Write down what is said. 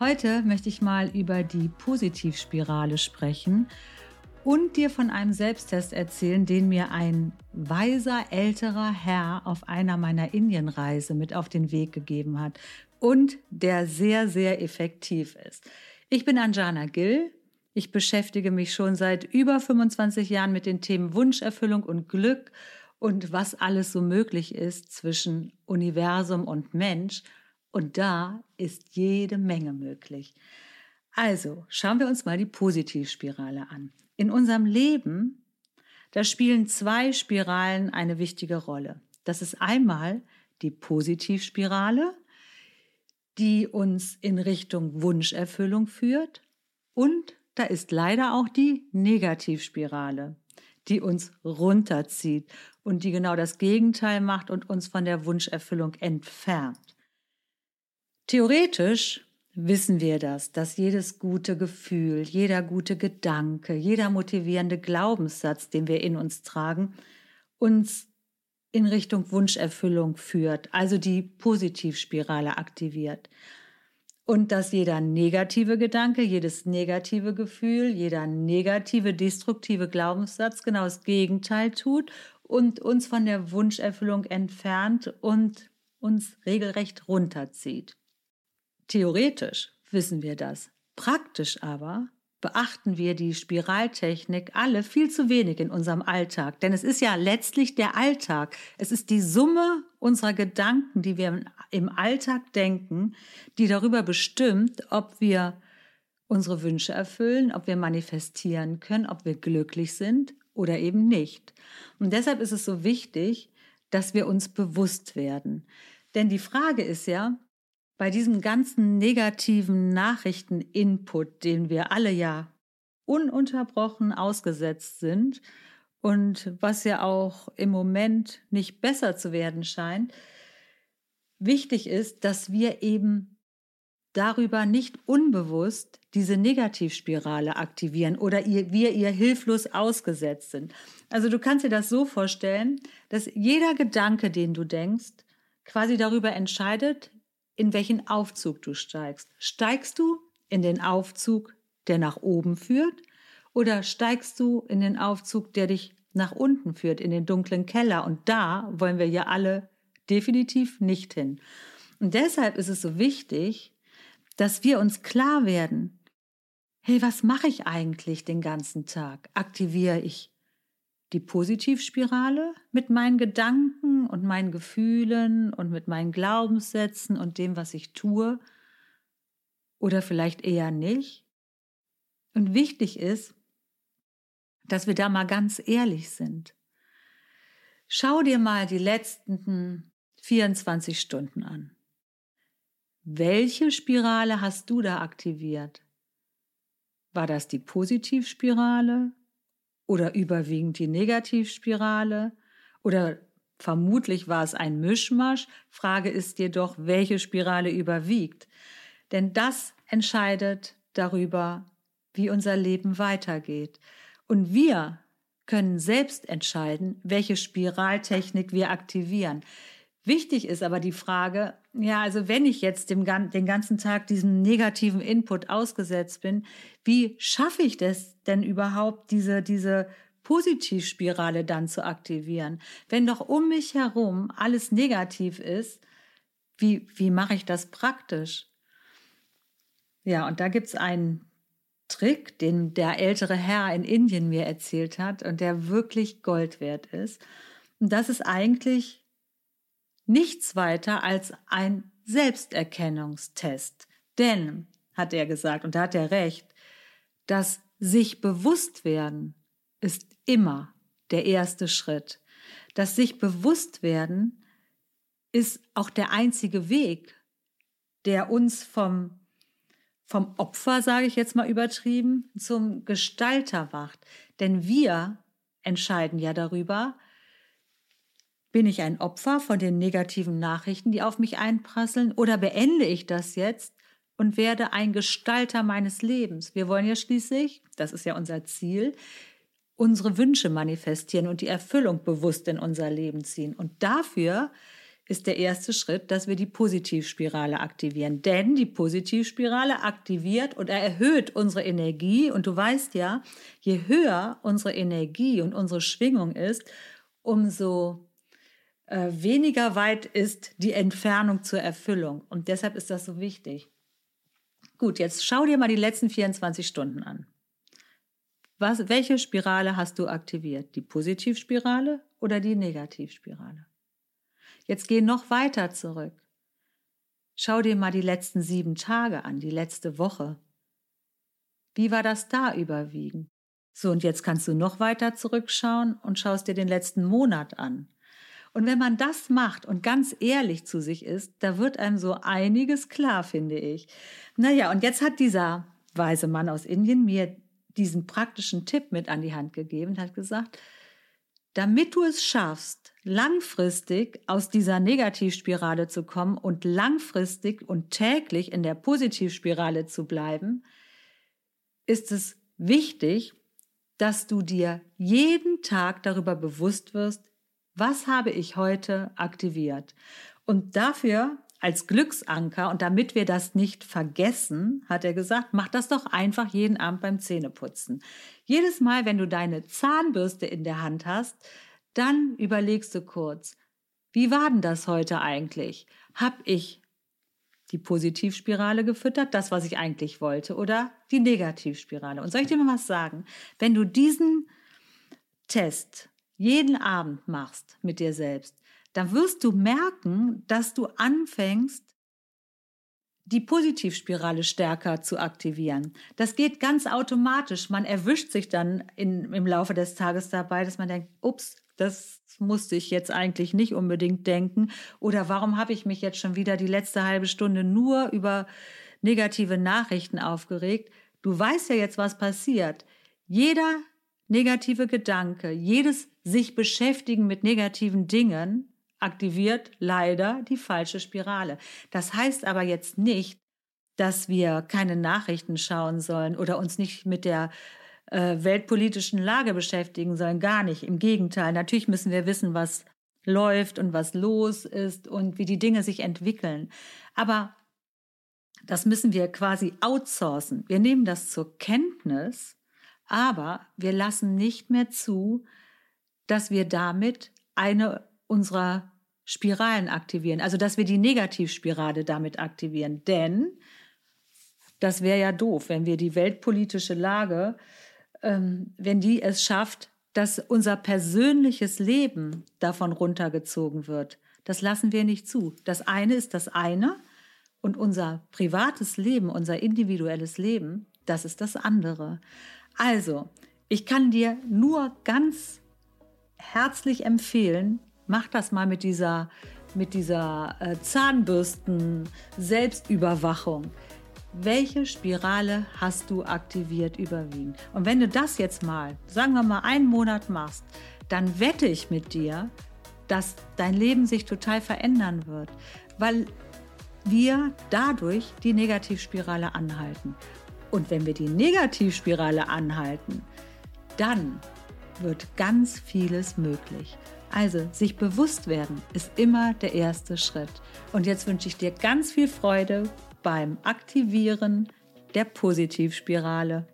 Heute möchte ich mal über die Positivspirale sprechen und dir von einem Selbsttest erzählen, den mir ein weiser älterer Herr auf einer meiner Indienreise mit auf den Weg gegeben hat und der sehr, sehr effektiv ist. Ich bin Anjana Gill. Ich beschäftige mich schon seit über 25 Jahren mit den Themen Wunscherfüllung und Glück und was alles so möglich ist zwischen Universum und Mensch. Und da ist jede Menge möglich. Also schauen wir uns mal die Positivspirale an. In unserem Leben, da spielen zwei Spiralen eine wichtige Rolle. Das ist einmal die Positivspirale, die uns in Richtung Wunscherfüllung führt. Und da ist leider auch die Negativspirale, die uns runterzieht und die genau das Gegenteil macht und uns von der Wunscherfüllung entfernt. Theoretisch wissen wir das, dass jedes gute Gefühl, jeder gute Gedanke, jeder motivierende Glaubenssatz, den wir in uns tragen, uns in Richtung Wunscherfüllung führt, also die Positivspirale aktiviert. Und dass jeder negative Gedanke, jedes negative Gefühl, jeder negative, destruktive Glaubenssatz genau das Gegenteil tut und uns von der Wunscherfüllung entfernt und uns regelrecht runterzieht. Theoretisch wissen wir das. Praktisch aber beachten wir die Spiraltechnik alle viel zu wenig in unserem Alltag. Denn es ist ja letztlich der Alltag. Es ist die Summe unserer Gedanken, die wir im Alltag denken, die darüber bestimmt, ob wir unsere Wünsche erfüllen, ob wir manifestieren können, ob wir glücklich sind oder eben nicht. Und deshalb ist es so wichtig, dass wir uns bewusst werden. Denn die Frage ist ja, bei diesem ganzen negativen Nachrichten-Input, den wir alle ja ununterbrochen ausgesetzt sind und was ja auch im Moment nicht besser zu werden scheint, wichtig ist, dass wir eben darüber nicht unbewusst diese Negativspirale aktivieren oder ihr, wir ihr hilflos ausgesetzt sind. Also du kannst dir das so vorstellen, dass jeder Gedanke, den du denkst, quasi darüber entscheidet, in welchen Aufzug du steigst. Steigst du in den Aufzug, der nach oben führt, oder steigst du in den Aufzug, der dich nach unten führt, in den dunklen Keller? Und da wollen wir ja alle definitiv nicht hin. Und deshalb ist es so wichtig, dass wir uns klar werden, hey, was mache ich eigentlich den ganzen Tag? Aktiviere ich die Positivspirale mit meinen Gedanken und meinen Gefühlen und mit meinen Glaubenssätzen und dem, was ich tue? Oder vielleicht eher nicht? Und wichtig ist, dass wir da mal ganz ehrlich sind. Schau dir mal die letzten 24 Stunden an. Welche Spirale hast du da aktiviert? War das die Positivspirale oder überwiegend die Negativspirale oder vermutlich war es ein Mischmasch. Frage ist jedoch, welche Spirale überwiegt. Denn das entscheidet darüber, wie unser Leben weitergeht. Und wir können selbst entscheiden, welche Spiraltechnik wir aktivieren. Wichtig ist aber die Frage, ja, also wenn ich jetzt dem, den ganzen Tag diesem negativen Input ausgesetzt bin, wie schaffe ich das denn überhaupt, diese, diese Positivspirale dann zu aktivieren? Wenn doch um mich herum alles negativ ist, wie, wie mache ich das praktisch? Ja, und da gibt es einen Trick, den der ältere Herr in Indien mir erzählt hat und der wirklich Gold wert ist. Und das ist eigentlich nichts weiter als ein Selbsterkennungstest. Denn, hat er gesagt, und da hat er recht, das sich bewusst werden ist immer der erste Schritt. Das sich bewusst werden ist auch der einzige Weg, der uns vom, vom Opfer, sage ich jetzt mal übertrieben, zum Gestalter macht. Denn wir entscheiden ja darüber, bin ich ein Opfer von den negativen Nachrichten, die auf mich einprasseln, oder beende ich das jetzt und werde ein Gestalter meines Lebens? Wir wollen ja schließlich, das ist ja unser Ziel, unsere Wünsche manifestieren und die Erfüllung bewusst in unser Leben ziehen. Und dafür ist der erste Schritt, dass wir die Positivspirale aktivieren. Denn die Positivspirale aktiviert und erhöht unsere Energie. Und du weißt ja, je höher unsere Energie und unsere Schwingung ist, umso äh, weniger weit ist die Entfernung zur Erfüllung. Und deshalb ist das so wichtig. Gut, jetzt schau dir mal die letzten 24 Stunden an. Was, welche Spirale hast du aktiviert? Die Positivspirale oder die Negativspirale? Jetzt geh noch weiter zurück. Schau dir mal die letzten sieben Tage an, die letzte Woche. Wie war das da überwiegend? So, und jetzt kannst du noch weiter zurückschauen und schaust dir den letzten Monat an. Und wenn man das macht und ganz ehrlich zu sich ist, da wird einem so einiges klar, finde ich. Naja, und jetzt hat dieser weise Mann aus Indien mir diesen praktischen Tipp mit an die Hand gegeben und hat gesagt, damit du es schaffst, langfristig aus dieser Negativspirale zu kommen und langfristig und täglich in der Positivspirale zu bleiben, ist es wichtig, dass du dir jeden Tag darüber bewusst wirst, was habe ich heute aktiviert. Und dafür als Glücksanker und damit wir das nicht vergessen, hat er gesagt, mach das doch einfach jeden Abend beim Zähneputzen. Jedes Mal, wenn du deine Zahnbürste in der Hand hast, dann überlegst du kurz, wie war denn das heute eigentlich? Hab ich die Positivspirale gefüttert, das, was ich eigentlich wollte, oder die Negativspirale? Und soll ich dir mal was sagen? Wenn du diesen Test jeden Abend machst mit dir selbst, dann wirst du merken, dass du anfängst, die Positivspirale stärker zu aktivieren. Das geht ganz automatisch. Man erwischt sich dann in, im Laufe des Tages dabei, dass man denkt, ups, das musste ich jetzt eigentlich nicht unbedingt denken. Oder warum habe ich mich jetzt schon wieder die letzte halbe Stunde nur über negative Nachrichten aufgeregt? Du weißt ja jetzt, was passiert. Jeder negative Gedanke, jedes sich beschäftigen mit negativen Dingen aktiviert leider die falsche Spirale. Das heißt aber jetzt nicht, dass wir keine Nachrichten schauen sollen oder uns nicht mit der äh, weltpolitischen Lage beschäftigen sollen. Gar nicht. Im Gegenteil. Natürlich müssen wir wissen, was läuft und was los ist und wie die Dinge sich entwickeln. Aber das müssen wir quasi outsourcen. Wir nehmen das zur Kenntnis, aber wir lassen nicht mehr zu, dass wir damit eine unserer Spiralen aktivieren. Also dass wir die Negativspirale damit aktivieren. Denn das wäre ja doof, wenn wir die weltpolitische Lage ähm, wenn die es schafft, dass unser persönliches Leben davon runtergezogen wird. Das lassen wir nicht zu. Das eine ist das eine und unser privates Leben, unser individuelles Leben, das ist das andere. Also, ich kann dir nur ganz herzlich empfehlen, mach das mal mit dieser, mit dieser äh, Zahnbürsten-Selbstüberwachung welche Spirale hast du aktiviert überwiegend. Und wenn du das jetzt mal, sagen wir mal, einen Monat machst, dann wette ich mit dir, dass dein Leben sich total verändern wird, weil wir dadurch die Negativspirale anhalten. Und wenn wir die Negativspirale anhalten, dann wird ganz vieles möglich. Also sich bewusst werden ist immer der erste Schritt. Und jetzt wünsche ich dir ganz viel Freude beim Aktivieren der Positivspirale.